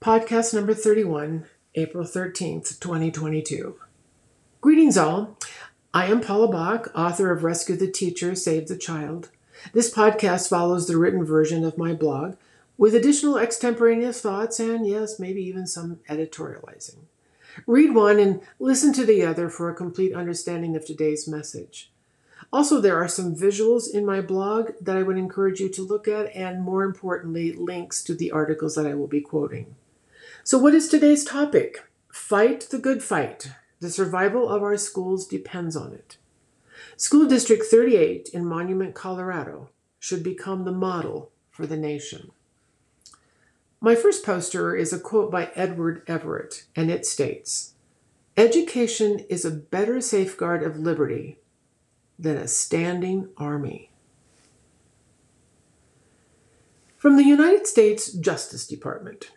podcast number 31, April 13th, 2022. Greetings, all. I am Paula Bach, author of Rescue the Teacher, Save the Child. This podcast follows the written version of my blog with additional extemporaneous thoughts and, yes, maybe even some editorializing. Read one and listen to the other for a complete understanding of today's message. Also, there are some visuals in my blog that I would encourage you to look at, and more importantly, links to the articles that I will be quoting. So, what is today's topic? Fight the good fight. The survival of our schools depends on it. School District 38 in Monument, Colorado should become the model for the nation. My first poster is a quote by Edward Everett, and it states Education is a better safeguard of liberty than a standing army. From the United States Justice Department.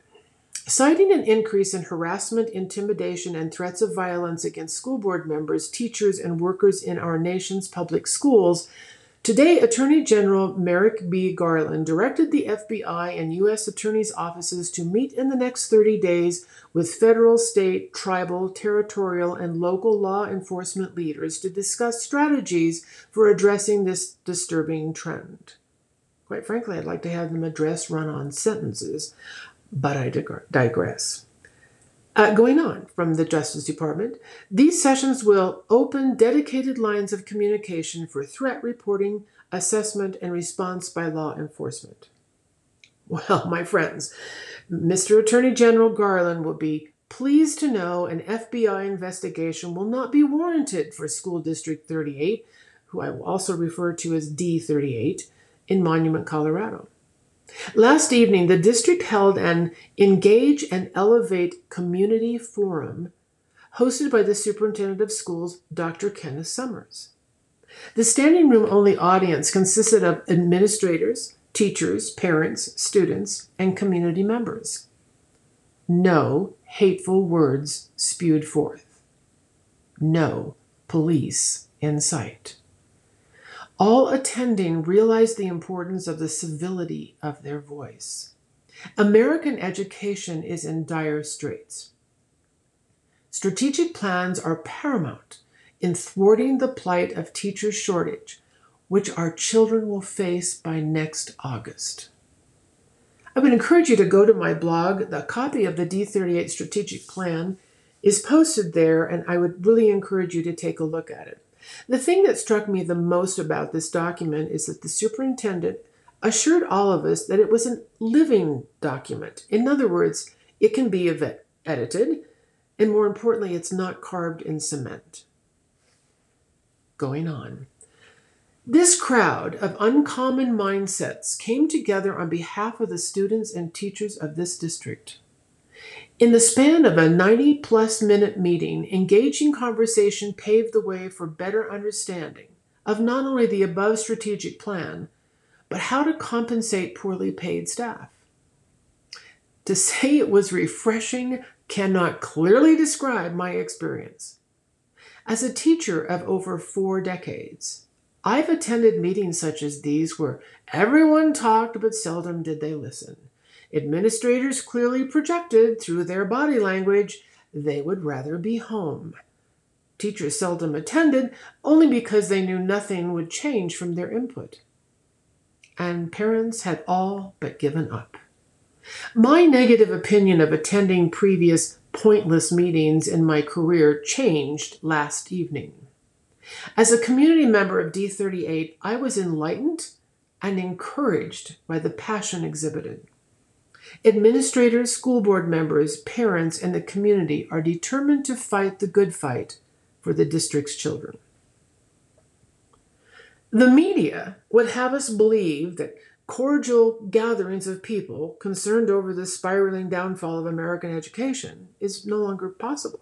Citing an increase in harassment, intimidation, and threats of violence against school board members, teachers, and workers in our nation's public schools, today Attorney General Merrick B. Garland directed the FBI and U.S. Attorney's offices to meet in the next 30 days with federal, state, tribal, territorial, and local law enforcement leaders to discuss strategies for addressing this disturbing trend. Quite frankly, I'd like to have them address run on sentences but I digress. Uh, going on from the Justice Department, these sessions will open dedicated lines of communication for threat reporting, assessment, and response by law enforcement. Well, my friends, Mr. Attorney General Garland will be pleased to know an FBI investigation will not be warranted for School District 38, who I will also refer to as D38, in Monument, Colorado. Last evening, the district held an Engage and Elevate Community Forum hosted by the Superintendent of Schools, Dr. Kenneth Somers. The standing room only audience consisted of administrators, teachers, parents, students, and community members. No hateful words spewed forth. No police in sight. All attending realized the importance of the civility of their voice. American education is in dire straits. Strategic plans are paramount in thwarting the plight of teacher shortage, which our children will face by next August. I would encourage you to go to my blog. The copy of the D38 strategic plan is posted there, and I would really encourage you to take a look at it. The thing that struck me the most about this document is that the superintendent assured all of us that it was a living document. In other words, it can be edited, and more importantly, it's not carved in cement. Going on. This crowd of uncommon mindsets came together on behalf of the students and teachers of this district. In the span of a 90 plus minute meeting, engaging conversation paved the way for better understanding of not only the above strategic plan, but how to compensate poorly paid staff. To say it was refreshing cannot clearly describe my experience. As a teacher of over four decades, I've attended meetings such as these where everyone talked but seldom did they listen. Administrators clearly projected through their body language they would rather be home. Teachers seldom attended only because they knew nothing would change from their input. And parents had all but given up. My negative opinion of attending previous pointless meetings in my career changed last evening. As a community member of D38, I was enlightened and encouraged by the passion exhibited. Administrators, school board members, parents, and the community are determined to fight the good fight for the district's children. The media would have us believe that cordial gatherings of people concerned over the spiraling downfall of American education is no longer possible.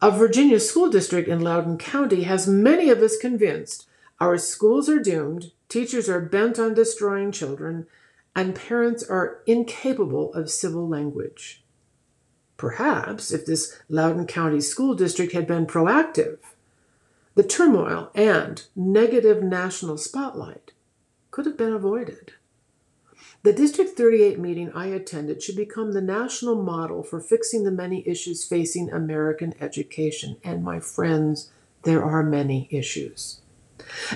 A Virginia school district in Loudoun County has many of us convinced our schools are doomed, teachers are bent on destroying children, and parents are incapable of civil language. Perhaps if this Loudoun County School District had been proactive, the turmoil and negative national spotlight could have been avoided. The District 38 meeting I attended should become the national model for fixing the many issues facing American education. And my friends, there are many issues.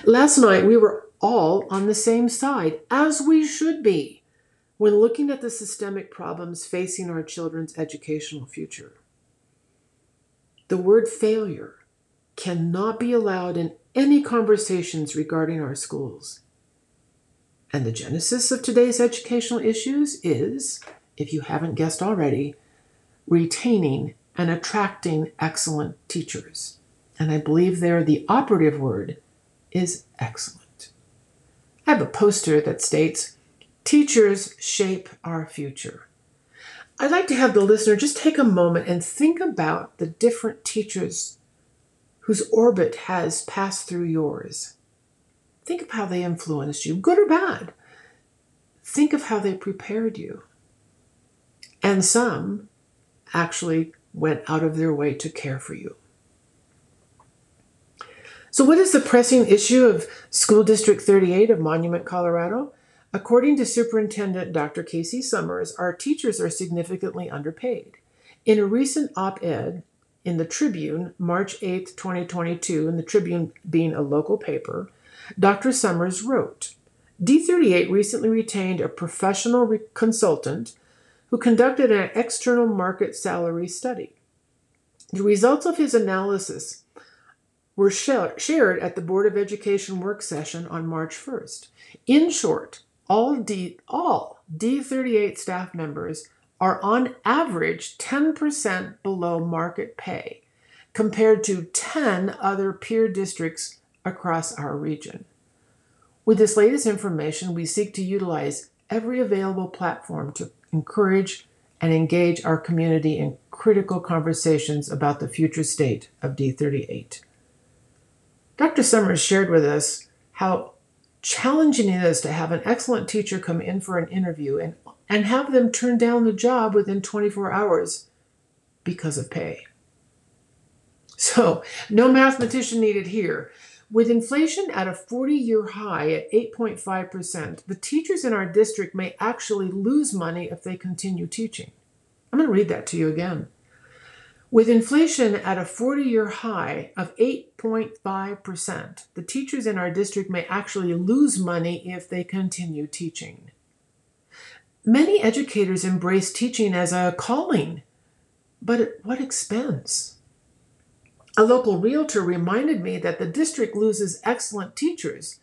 Last night, we were all on the same side, as we should be, when looking at the systemic problems facing our children's educational future. The word failure cannot be allowed in any conversations regarding our schools. And the genesis of today's educational issues is, if you haven't guessed already, retaining and attracting excellent teachers. And I believe there the operative word is excellent. I have a poster that states, Teachers shape our future. I'd like to have the listener just take a moment and think about the different teachers whose orbit has passed through yours. Think of how they influenced you, good or bad. Think of how they prepared you. And some actually went out of their way to care for you. So, what is the pressing issue of School District 38 of Monument, Colorado? According to Superintendent Dr. Casey Somers, our teachers are significantly underpaid. In a recent op ed in the Tribune, March 8, 2022, and the Tribune being a local paper, Dr. Somers wrote D38 recently retained a professional re- consultant who conducted an external market salary study. The results of his analysis were shared at the Board of Education work session on March 1st. In short, all, D, all D38 staff members are on average 10% below market pay compared to 10 other peer districts across our region. With this latest information, we seek to utilize every available platform to encourage and engage our community in critical conversations about the future state of D38. Dr. Somers shared with us how challenging it is to have an excellent teacher come in for an interview and, and have them turn down the job within 24 hours because of pay. So, no mathematician needed here. With inflation at a 40 year high at 8.5%, the teachers in our district may actually lose money if they continue teaching. I'm going to read that to you again. With inflation at a 40 year high of 8.5%, the teachers in our district may actually lose money if they continue teaching. Many educators embrace teaching as a calling, but at what expense? A local realtor reminded me that the district loses excellent teachers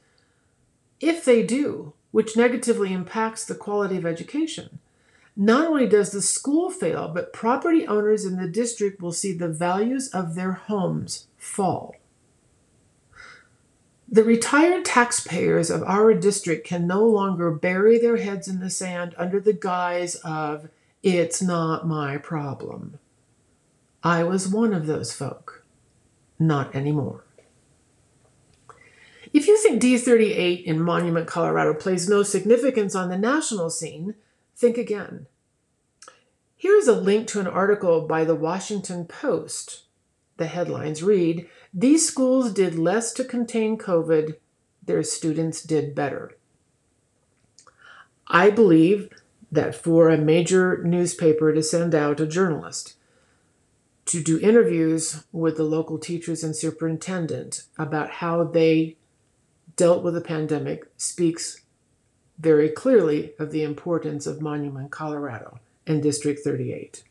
if they do, which negatively impacts the quality of education. Not only does the school fail, but property owners in the district will see the values of their homes fall. The retired taxpayers of our district can no longer bury their heads in the sand under the guise of, it's not my problem. I was one of those folk. Not anymore. If you think D38 in Monument, Colorado plays no significance on the national scene, Think again. Here is a link to an article by the Washington Post. The headlines read These schools did less to contain COVID, their students did better. I believe that for a major newspaper to send out a journalist to do interviews with the local teachers and superintendent about how they dealt with the pandemic speaks very clearly of the importance of Monument, Colorado, and District 38.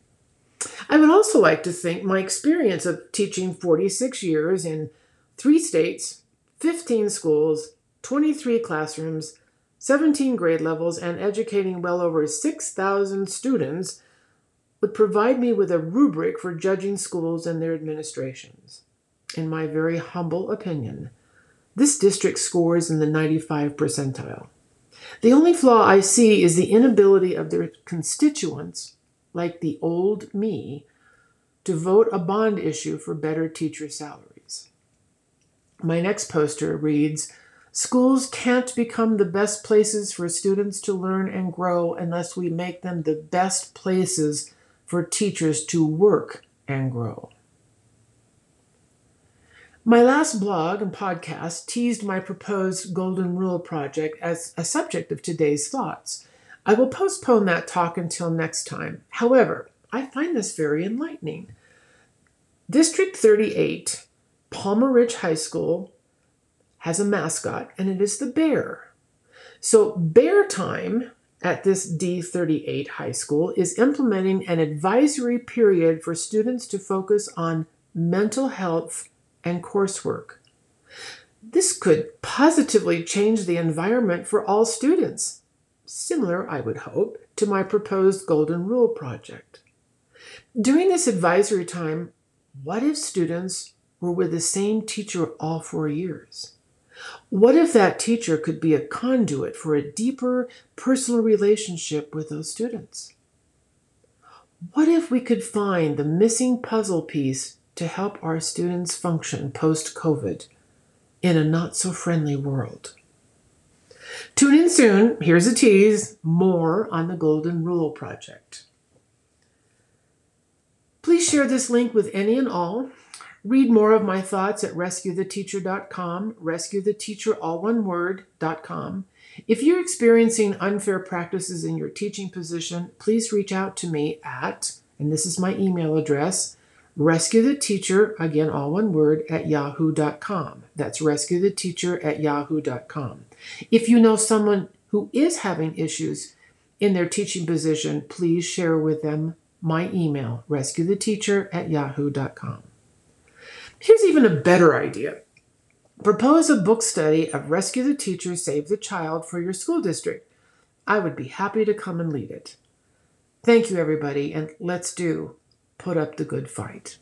I would also like to think my experience of teaching 46 years in three states, 15 schools, 23 classrooms, 17 grade levels, and educating well over 6,000 students would provide me with a rubric for judging schools and their administrations. In my very humble opinion, this district scores in the 95 percentile. The only flaw I see is the inability of their constituents, like the old me, to vote a bond issue for better teacher salaries. My next poster reads Schools can't become the best places for students to learn and grow unless we make them the best places for teachers to work and grow. My last blog and podcast teased my proposed Golden Rule project as a subject of today's thoughts. I will postpone that talk until next time. However, I find this very enlightening. District 38, Palmer Ridge High School, has a mascot, and it is the bear. So, Bear Time at this D38 high school is implementing an advisory period for students to focus on mental health and coursework. This could positively change the environment for all students, similar, I would hope, to my proposed Golden Rule project. During this advisory time, what if students were with the same teacher all four years? What if that teacher could be a conduit for a deeper personal relationship with those students? What if we could find the missing puzzle piece to help our students function post COVID in a not so friendly world? Tune in soon. Here's a tease more on the Golden Rule Project. Please share this link with any and all Read more of my thoughts at rescuetheteacher.com, rescuetheteacher, all one word.com. If you're experiencing unfair practices in your teaching position, please reach out to me at, and this is my email address, rescuetheteacher, again, all one word, at yahoo.com. That's rescue the teacher at yahoo.com. If you know someone who is having issues in their teaching position, please share with them my email, rescue the teacher at yahoo.com. Here's even a better idea. Propose a book study of Rescue the Teacher, Save the Child for your school district. I would be happy to come and lead it. Thank you, everybody, and let's do put up the good fight.